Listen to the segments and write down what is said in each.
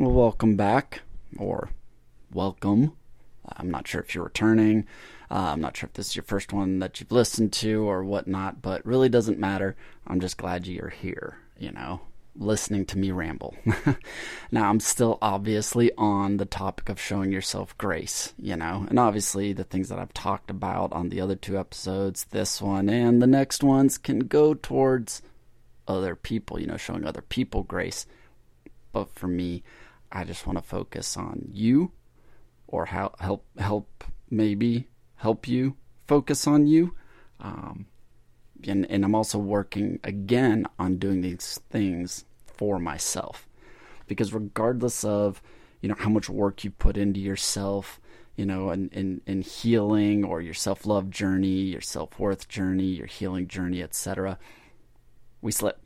Welcome back, or welcome. I'm not sure if you're returning. Uh, I'm not sure if this is your first one that you've listened to or whatnot, but really doesn't matter. I'm just glad you're here, you know, listening to me ramble. now, I'm still obviously on the topic of showing yourself grace, you know, and obviously the things that I've talked about on the other two episodes, this one and the next ones, can go towards other people, you know, showing other people grace. But for me, I just want to focus on you or help help maybe help you focus on you. Um, and, and I'm also working again on doing these things for myself. Because regardless of you know how much work you put into yourself you know in, in, in healing or your self-love journey your self-worth journey your healing journey etc we slip.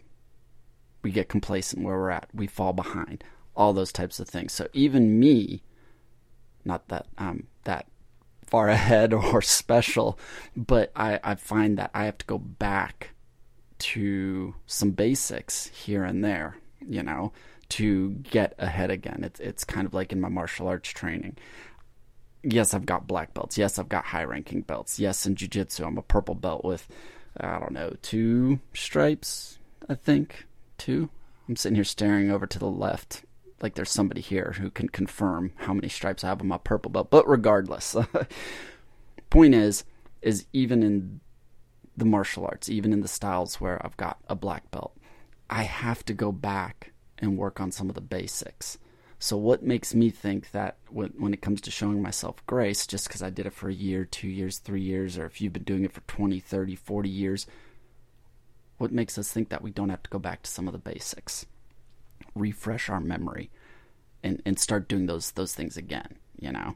We get complacent where we're at. We fall behind all those types of things so even me not that um that far ahead or special, but I, I find that I have to go back to some basics here and there, you know, to get ahead again. It's it's kind of like in my martial arts training. Yes, I've got black belts. Yes, I've got high ranking belts. Yes, in jiu-jitsu, I'm a purple belt with I don't know, two stripes, I think. Two. I'm sitting here staring over to the left like there's somebody here who can confirm how many stripes I have on my purple belt. But regardless, point is, is even in the martial arts, even in the styles where I've got a black belt, I have to go back and work on some of the basics. So, what makes me think that when, when it comes to showing myself grace, just because I did it for a year, two years, three years, or if you've been doing it for 20, 30, 40 years, what makes us think that we don't have to go back to some of the basics? refresh our memory and, and start doing those those things again, you know.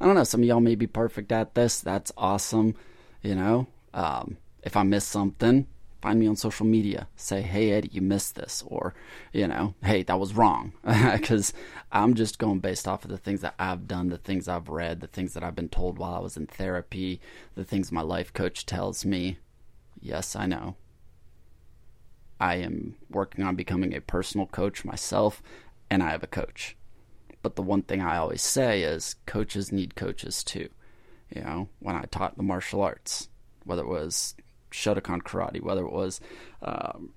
I don't know, some of y'all may be perfect at this. That's awesome. You know, um, if I miss something, find me on social media. Say, hey, Eddie, you missed this. Or, you know, hey, that was wrong. Because I'm just going based off of the things that I've done, the things I've read, the things that I've been told while I was in therapy, the things my life coach tells me. Yes, I know. I am working on becoming a personal coach myself, and I have a coach. But the one thing I always say is coaches need coaches too. You know, when I taught the martial arts, whether it was Shotokan karate, whether it was um,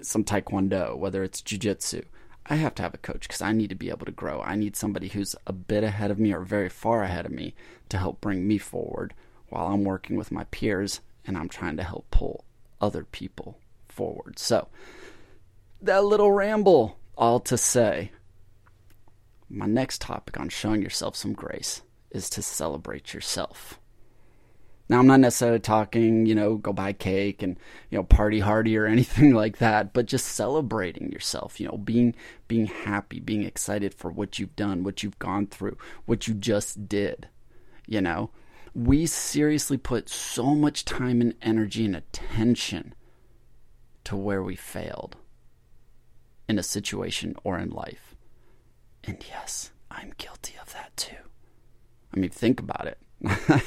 some taekwondo, whether it's jujitsu, I have to have a coach because I need to be able to grow. I need somebody who's a bit ahead of me or very far ahead of me to help bring me forward while I'm working with my peers and I'm trying to help pull other people forward. So, that little ramble, all to say, my next topic on showing yourself some grace is to celebrate yourself. Now, I'm not necessarily talking, you know, go buy cake and, you know, party hardy or anything like that, but just celebrating yourself, you know, being being happy, being excited for what you've done, what you've gone through, what you just did. You know, we seriously put so much time and energy and attention to where we failed in a situation or in life. And yes, I'm guilty of that too. I mean, think about it.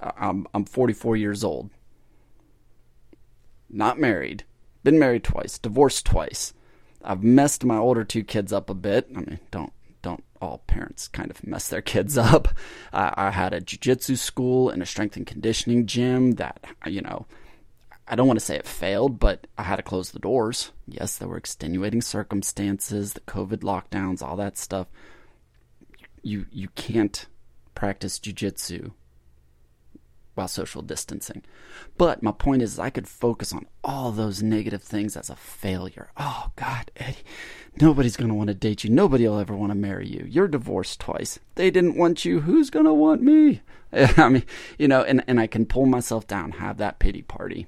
I'm, I'm 44 years old, not married, been married twice, divorced twice. I've messed my older two kids up a bit. I mean, don't don't all parents kind of mess their kids up. I, I had a jiu-jitsu school and a strength and conditioning gym that you know I don't want to say it failed, but I had to close the doors. Yes, there were extenuating circumstances, the COVID lockdowns, all that stuff. You you can't practice jujitsu while social distancing. But my point is, I could focus on all those negative things as a failure. Oh, God, Eddie, nobody's to want to date you. Nobody will ever want to marry you. You're divorced twice. They didn't want you. Who's to want me? I mean, you know, and, and I can pull myself down, have that pity party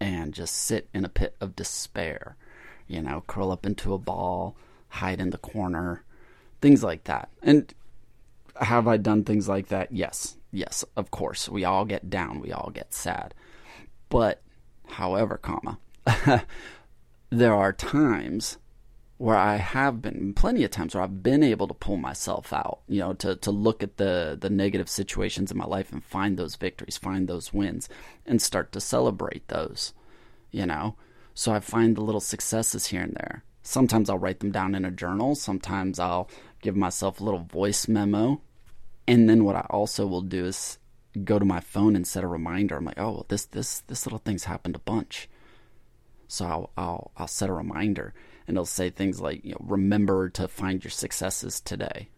and just sit in a pit of despair. You know, curl up into a ball, hide in the corner, things like that. And have I done things like that? Yes. Yes, of course. We all get down, we all get sad. But however, comma, there are times where I have been plenty of times where I've been able to pull myself out, you know, to, to look at the, the negative situations in my life and find those victories, find those wins, and start to celebrate those, you know. So I find the little successes here and there. Sometimes I'll write them down in a journal. Sometimes I'll give myself a little voice memo. And then what I also will do is go to my phone and set a reminder. I'm like, oh, well, this this this little thing's happened a bunch. So I'll I'll I'll set a reminder and it'll say things like, you know, remember to find your successes today.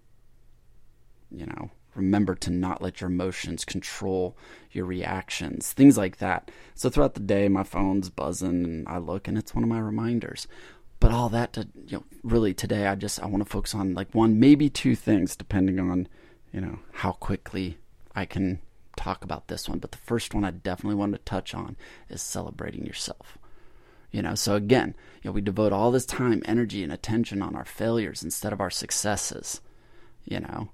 You know, remember to not let your emotions control your reactions, things like that. So throughout the day, my phone's buzzing and I look and it's one of my reminders. But all that to, you know, really today, I just, I want to focus on like one, maybe two things, depending on, you know, how quickly I can talk about this one. But the first one I definitely want to touch on is celebrating yourself. You know, so again, you know, we devote all this time, energy, and attention on our failures instead of our successes. You know,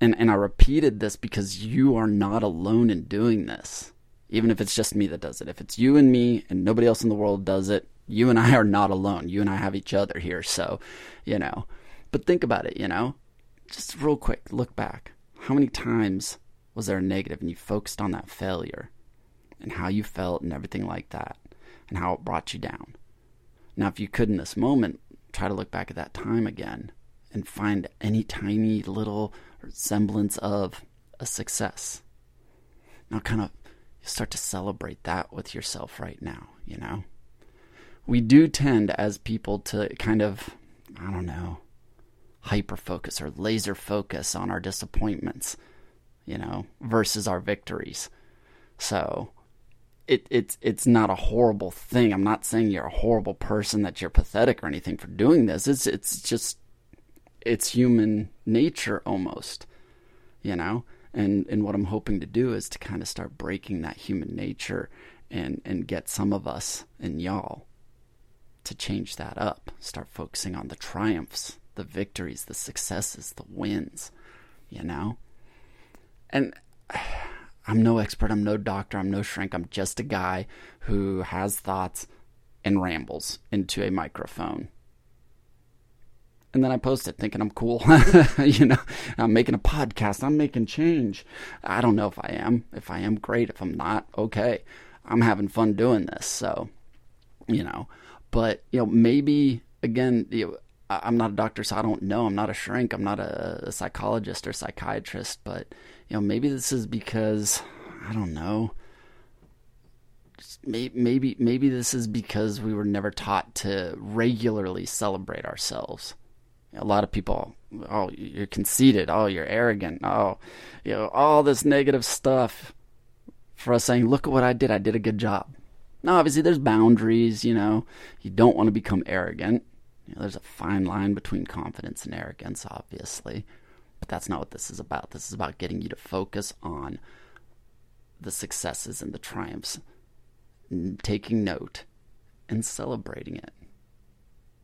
and and I repeated this because you are not alone in doing this. Even if it's just me that does it. If it's you and me and nobody else in the world does it, you and I are not alone. You and I have each other here. So, you know. But think about it, you know. Just real quick, look back. How many times was there a negative and you focused on that failure and how you felt and everything like that? And how it brought you down. Now, if you could in this moment, try to look back at that time again and find any tiny little semblance of a success. Now, kind of start to celebrate that with yourself right now, you know? We do tend as people to kind of, I don't know, hyper focus or laser focus on our disappointments, you know, versus our victories. So, it, it's it's not a horrible thing. I'm not saying you're a horrible person, that you're pathetic or anything for doing this. It's it's just it's human nature almost, you know. And and what I'm hoping to do is to kind of start breaking that human nature and and get some of us and y'all to change that up. Start focusing on the triumphs, the victories, the successes, the wins, you know. And I'm no expert, I'm no doctor, I'm no shrink, I'm just a guy who has thoughts and rambles into a microphone. And then I post it thinking I'm cool. you know, I'm making a podcast, I'm making change. I don't know if I am. If I am, great. If I'm not, okay. I'm having fun doing this. So, you know, but, you know, maybe, again, you know, I'm not a doctor, so I don't know. I'm not a shrink. I'm not a, a psychologist or psychiatrist, but you know, maybe this is because I don't know. Maybe maybe this is because we were never taught to regularly celebrate ourselves. A lot of people, oh, you're conceited. Oh, you're arrogant. Oh, you know, all this negative stuff for us saying, look at what I did. I did a good job. Now, obviously, there's boundaries. You know, you don't want to become arrogant. You know, there's a fine line between confidence and arrogance, obviously. But that's not what this is about. This is about getting you to focus on the successes and the triumphs, taking note and celebrating it.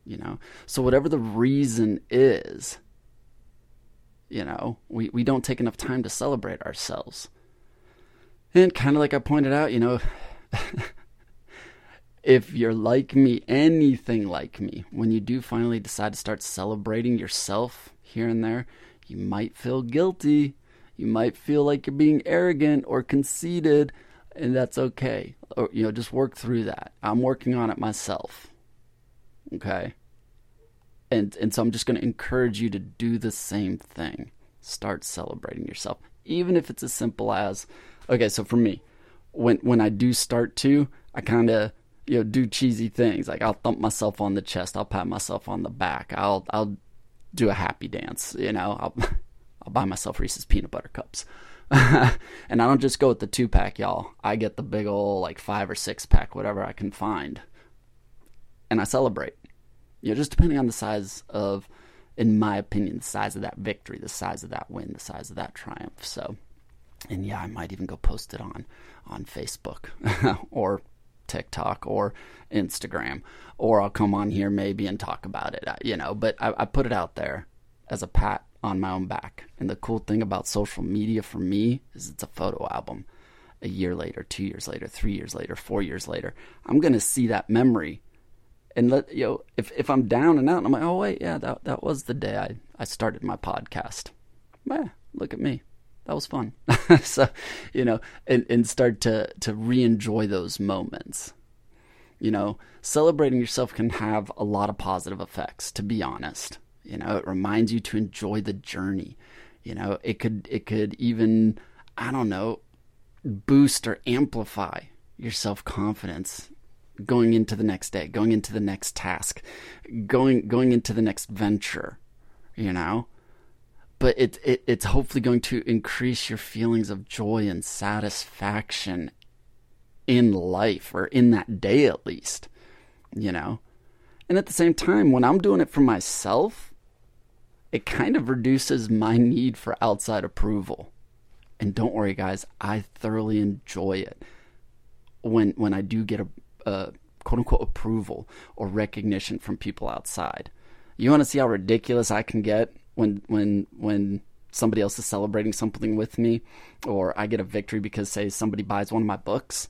You know? So, whatever the reason is, you know, we, we don't take enough time to celebrate ourselves. And kind of like I pointed out, you know, if you're like me, anything like me, when you do finally decide to start celebrating yourself here and there, you might feel guilty. You might feel like you're being arrogant or conceited, and that's okay. Or, you know, just work through that. I'm working on it myself. Okay? And, and so I'm just going to encourage you to do the same thing. Start celebrating yourself. Even if it's as simple as, okay, so for me, when, when I do start to, I kind of you know do cheesy things like I'll thump myself on the chest, I'll pat myself on the back, I'll I'll do a happy dance. You know, I'll, I'll buy myself Reese's peanut butter cups. and I don't just go with the two pack, y'all. I get the big old like five or six pack, whatever I can find. And I celebrate. You know, just depending on the size of, in my opinion, the size of that victory, the size of that win, the size of that triumph. So, and yeah, I might even go post it on on Facebook or TikTok or Instagram, or I'll come on here maybe and talk about it, you know. But I, I put it out there as a pat on my own back. And the cool thing about social media for me is it's a photo album. A year later, two years later, three years later, four years later, I'm gonna see that memory and let you know if, if I'm down and out and I'm like, oh wait, yeah, that that was the day I, I started my podcast. Yeah, look at me that was fun. so, you know, and, and start to, to re enjoy those moments. You know, celebrating yourself can have a lot of positive effects, to be honest. You know, it reminds you to enjoy the journey. You know, it could it could even I don't know, boost or amplify your self-confidence going into the next day, going into the next task, going going into the next venture, you know? But it, it it's hopefully going to increase your feelings of joy and satisfaction in life or in that day at least, you know? And at the same time, when I'm doing it for myself, it kind of reduces my need for outside approval. And don't worry, guys, I thoroughly enjoy it when when I do get a, a quote unquote approval or recognition from people outside. You want to see how ridiculous I can get when when when somebody else is celebrating something with me, or I get a victory because say somebody buys one of my books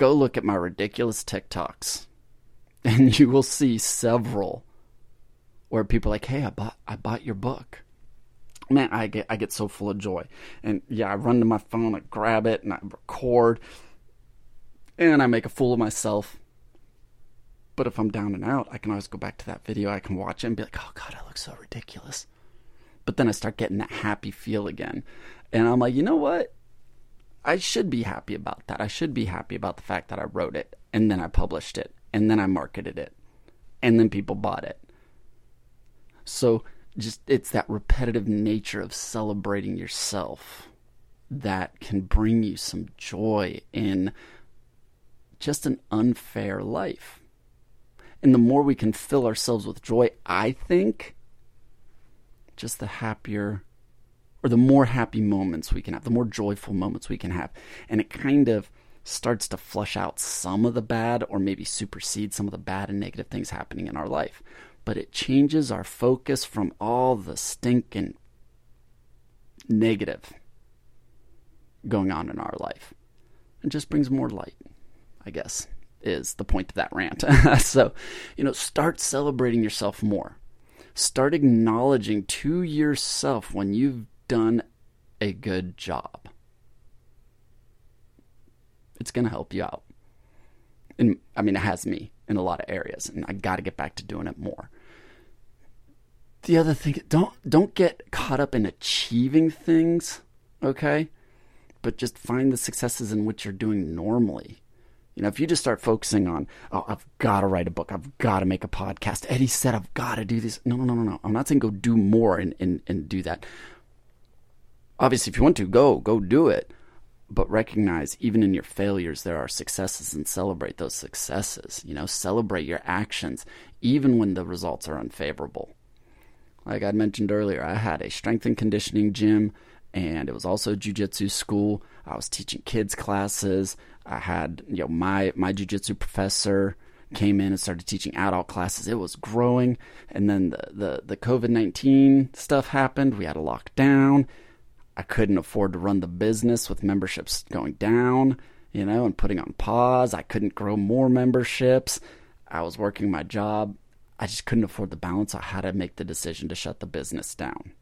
go look at my ridiculous TikToks and you will see several where people are like, "Hey, I bought I bought your book." Man, I get I get so full of joy. And yeah, I run to my phone, I grab it and I record and I make a fool of myself. But if I'm down and out, I can always go back to that video. I can watch it and be like, "Oh god, I look so ridiculous." But then I start getting that happy feel again. And I'm like, "You know what? I should be happy about that. I should be happy about the fact that I wrote it and then I published it and then I marketed it and then people bought it. So just it's that repetitive nature of celebrating yourself that can bring you some joy in just an unfair life. And the more we can fill ourselves with joy, I think, just the happier or the more happy moments we can have, the more joyful moments we can have. And it kind of starts to flush out some of the bad or maybe supersede some of the bad and negative things happening in our life. But it changes our focus from all the stink and negative going on in our life and just brings more light, I guess, is the point of that rant. so, you know, start celebrating yourself more. Start acknowledging to yourself when you've done a good job. It's going to help you out. And I mean, it has me in a lot of areas, and I got to get back to doing it more. The other thing, don't don't get caught up in achieving things, okay? But just find the successes in which you're doing normally. You know, if you just start focusing on, oh, I've got to write a book, I've got to make a podcast. Eddie said I've got to do this. No, no, no, no, no. I'm not saying go do more and, and, and do that obviously if you want to go go do it but recognize even in your failures there are successes and celebrate those successes you know celebrate your actions even when the results are unfavorable like i mentioned earlier i had a strength and conditioning gym and it was also jiu-jitsu school i was teaching kids classes i had you know my my jiu-jitsu professor came in and started teaching adult classes it was growing and then the the, the covid-19 stuff happened we had to lock down I couldn't afford to run the business with memberships going down, you know, and putting on pause. I couldn't grow more memberships. I was working my job. I just couldn't afford the balance. I had to make the decision to shut the business down.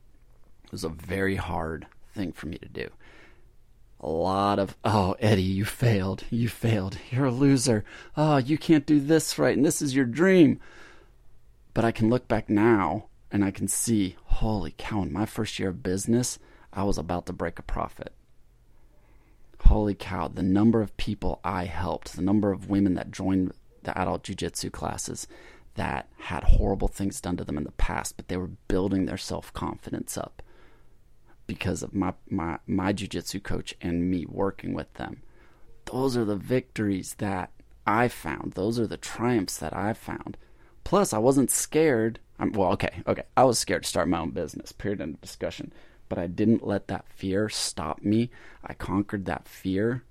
It was a very hard thing for me to do. A lot of, oh, Eddie, you failed. You failed. You're a loser. Oh, you can't do this right. And this is your dream. But I can look back now and I can see, holy cow, in my first year of business, I was about to break a profit. Holy cow, the number of people I helped, the number of women that joined the adult jiu-jitsu classes that had horrible things done to them in the past, but they were building their self-confidence up because of my my my jiu-jitsu coach and me working with them. Those are the victories that I found. Those are the triumphs that I found. Plus, I wasn't scared. I'm, well, okay, okay. I was scared to start my own business. Period. End of discussion but I didn't let that fear stop me. I conquered that fear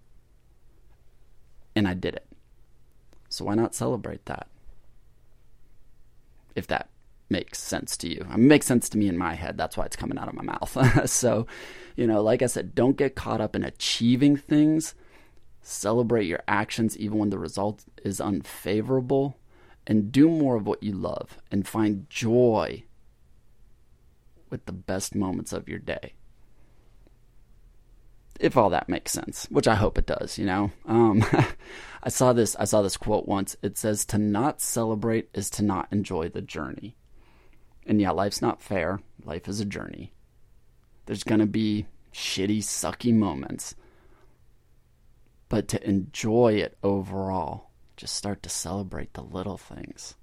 and I did it. So why not celebrate that? If that makes sense to you. It makes sense to me in my head. That's why it's coming out of my mouth. so, you know, like I said, don't get caught up in achieving things. Celebrate your actions even when the result is unfavorable and do more of what you love and find joy with the best moments of your day. if all that makes sense, which I hope it does, you know. Um, I saw this I saw this quote once. It says to not celebrate is to not enjoy the journey. And yeah, life's not fair. Life is a journey. There's going to be shitty, sucky moments. But to enjoy it overall, just start to celebrate the little things.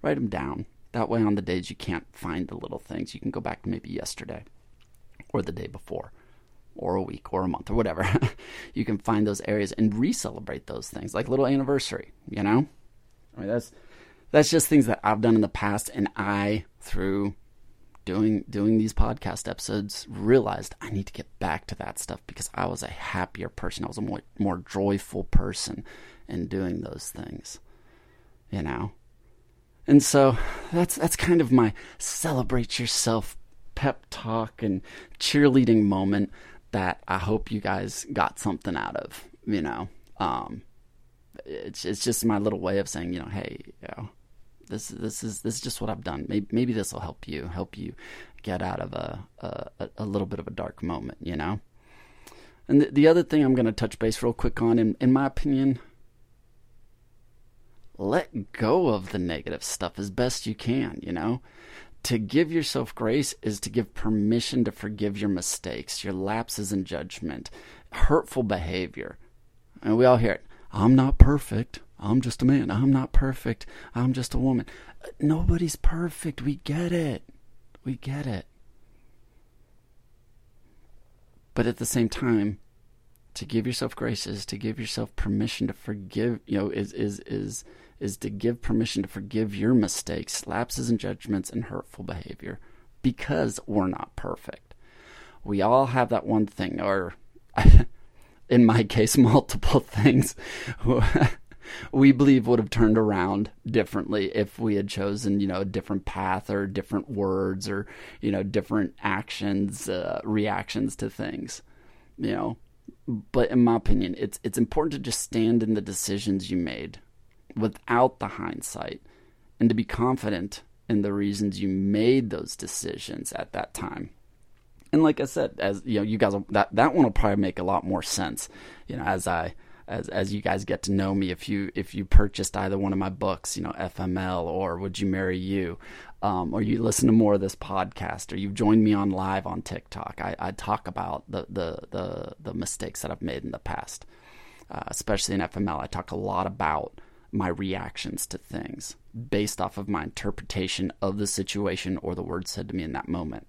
Write them down. That way, on the days you can't find the little things, you can go back to maybe yesterday or the day before or a week or a month or whatever. you can find those areas and re-celebrate those things like little anniversary, you know? I mean that's that's just things that I've done in the past and I through doing doing these podcast episodes realized I need to get back to that stuff because I was a happier person. I was a more more joyful person in doing those things. You know? And so that's that's kind of my celebrate yourself pep talk and cheerleading moment that I hope you guys got something out of. You know, um, it's it's just my little way of saying, you know, hey, you know, this this is this is just what I've done. Maybe maybe this will help you help you get out of a a, a little bit of a dark moment. You know. And the, the other thing I'm going to touch base real quick on, in, in my opinion, let go of the negative stuff as best you can, you know? To give yourself grace is to give permission to forgive your mistakes, your lapses in judgment, hurtful behavior. And we all hear it I'm not perfect. I'm just a man. I'm not perfect. I'm just a woman. Nobody's perfect. We get it. We get it. But at the same time, to give yourself grace is to give yourself permission to forgive, you know, is is is is to give permission to forgive your mistakes, lapses in judgments, and hurtful behavior because we're not perfect. We all have that one thing, or in my case, multiple things we believe would have turned around differently if we had chosen, you know, a different path or different words or, you know, different actions, uh, reactions to things, you know. But in my opinion, it's it's important to just stand in the decisions you made without the hindsight and to be confident in the reasons you made those decisions at that time. And like I said, as you know, you guys that that one will probably make a lot more sense, you know, as I as as you guys get to know me if you if you purchased either one of my books, you know, FML or Would You Marry You, um, or you listen to more of this podcast, or you've joined me on live on TikTok. I, I talk about the, the the the mistakes that I've made in the past, uh, especially in FML. I talk a lot about my reactions to things based off of my interpretation of the situation or the words said to me in that moment.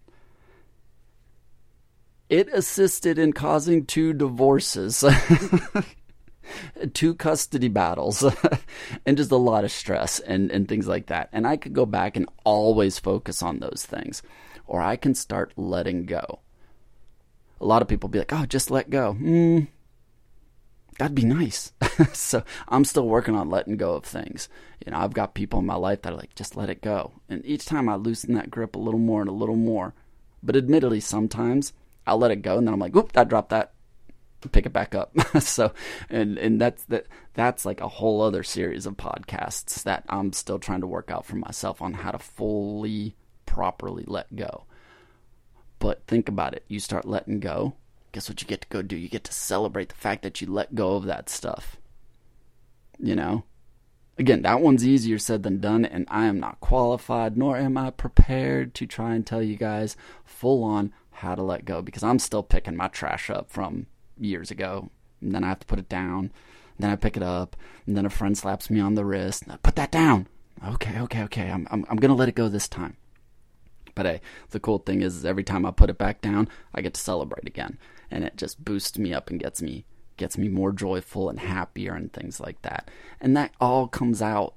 It assisted in causing two divorces, two custody battles, and just a lot of stress and, and things like that. And I could go back and always focus on those things, or I can start letting go. A lot of people be like, oh, just let go. Mm, that'd be nice. so I'm still working on letting go of things. You know, I've got people in my life that are like, just let it go. And each time I loosen that grip a little more and a little more. But admittedly, sometimes I'll let it go and then I'm like, whoop, I dropped that. Pick it back up. so, and and that's that. That's like a whole other series of podcasts that I'm still trying to work out for myself on how to fully, properly let go. But think about it. You start letting go, guess what you get to go do? You get to celebrate the fact that you let go of that stuff. You know? Again, that one's easier said than done, and I am not qualified, nor am I prepared to try and tell you guys full on how to let go because I'm still picking my trash up from years ago. And then I have to put it down. then I pick it up. And then a friend slaps me on the wrist. Put that down. Okay, okay, okay. I'm, I'm, I'm going to let it go this time. But hey, the cool thing is, is every time I put it back down, I get to celebrate again and it just boosts me up and gets me gets me more joyful and happier and things like that. And that all comes out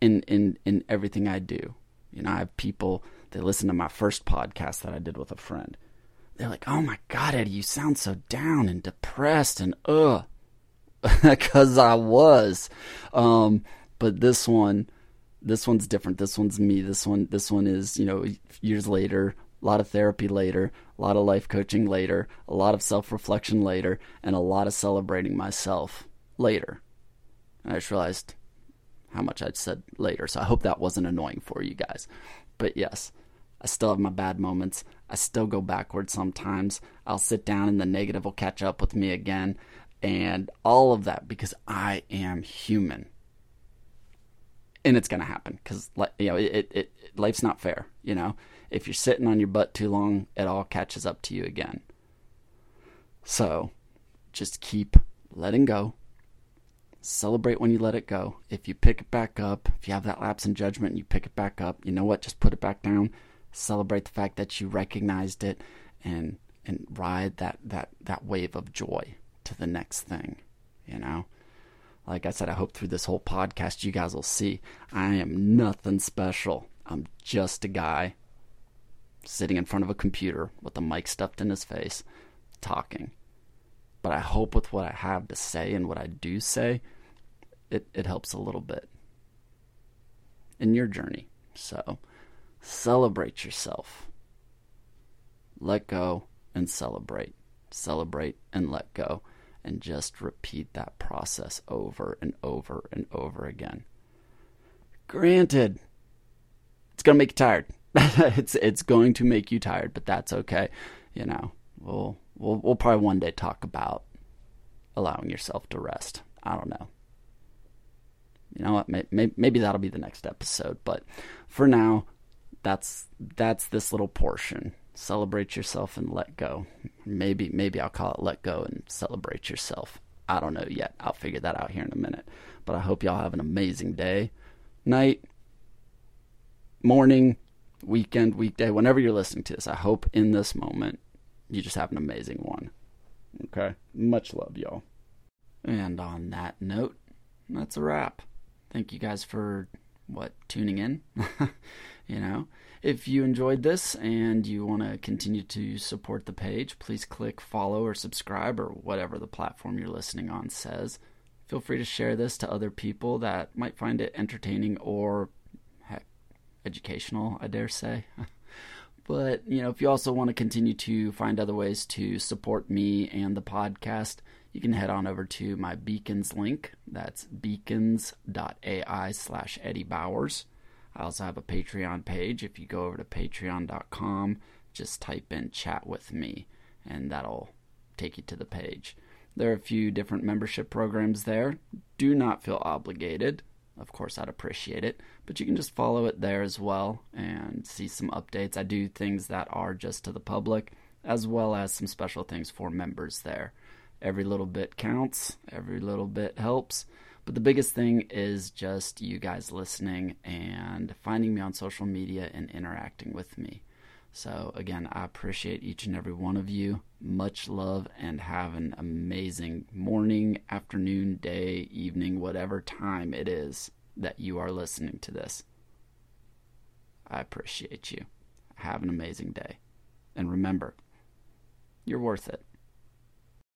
in in in everything I do. You know, I have people they listen to my first podcast that I did with a friend. They're like, "Oh my god, Eddie, you sound so down and depressed and ugh." Cuz I was. Um but this one this one's different. This one's me. This one this one is, you know, years later, a lot of therapy later, a lot of life coaching later, a lot of self reflection later, and a lot of celebrating myself later. And I just realized how much I'd said later, so I hope that wasn't annoying for you guys. But yes, I still have my bad moments. I still go backwards sometimes. I'll sit down and the negative will catch up with me again. And all of that because I am human. And it's going to happen because, you know, it, it, it, life's not fair. You know, if you're sitting on your butt too long, it all catches up to you again. So just keep letting go. Celebrate when you let it go. If you pick it back up, if you have that lapse in judgment and you pick it back up, you know what? Just put it back down celebrate the fact that you recognized it and and ride that that that wave of joy to the next thing you know? Like i said i hope through this whole podcast you guys will see i am nothing special. I'm just a guy sitting in front of a computer with a mic stuffed in his face talking. But i hope with what i have to say and what i do say it, it helps a little bit in your journey. So Celebrate yourself. Let go and celebrate. Celebrate and let go. And just repeat that process over and over and over again. Granted, it's going to make you tired. it's it's going to make you tired, but that's okay. You know, we'll we'll we'll probably one day talk about allowing yourself to rest. I don't know. You know what? Maybe, maybe that'll be the next episode. But for now, that's that's this little portion. Celebrate yourself and let go. Maybe maybe I'll call it let go and celebrate yourself. I don't know yet. I'll figure that out here in a minute. But I hope y'all have an amazing day, night, morning, weekend, weekday, whenever you're listening to this. I hope in this moment you just have an amazing one. Okay? Much love, y'all. And on that note, that's a wrap. Thank you guys for what tuning in. You know, if you enjoyed this and you want to continue to support the page, please click follow or subscribe or whatever the platform you're listening on says. Feel free to share this to other people that might find it entertaining or heck, educational, I dare say. but, you know, if you also want to continue to find other ways to support me and the podcast, you can head on over to my Beacons link. That's beacons.ai slash Eddie Bowers. I also have a Patreon page. If you go over to patreon.com, just type in chat with me, and that'll take you to the page. There are a few different membership programs there. Do not feel obligated. Of course, I'd appreciate it, but you can just follow it there as well and see some updates. I do things that are just to the public, as well as some special things for members there. Every little bit counts, every little bit helps. But the biggest thing is just you guys listening and finding me on social media and interacting with me. So, again, I appreciate each and every one of you. Much love and have an amazing morning, afternoon, day, evening, whatever time it is that you are listening to this. I appreciate you. Have an amazing day. And remember, you're worth it.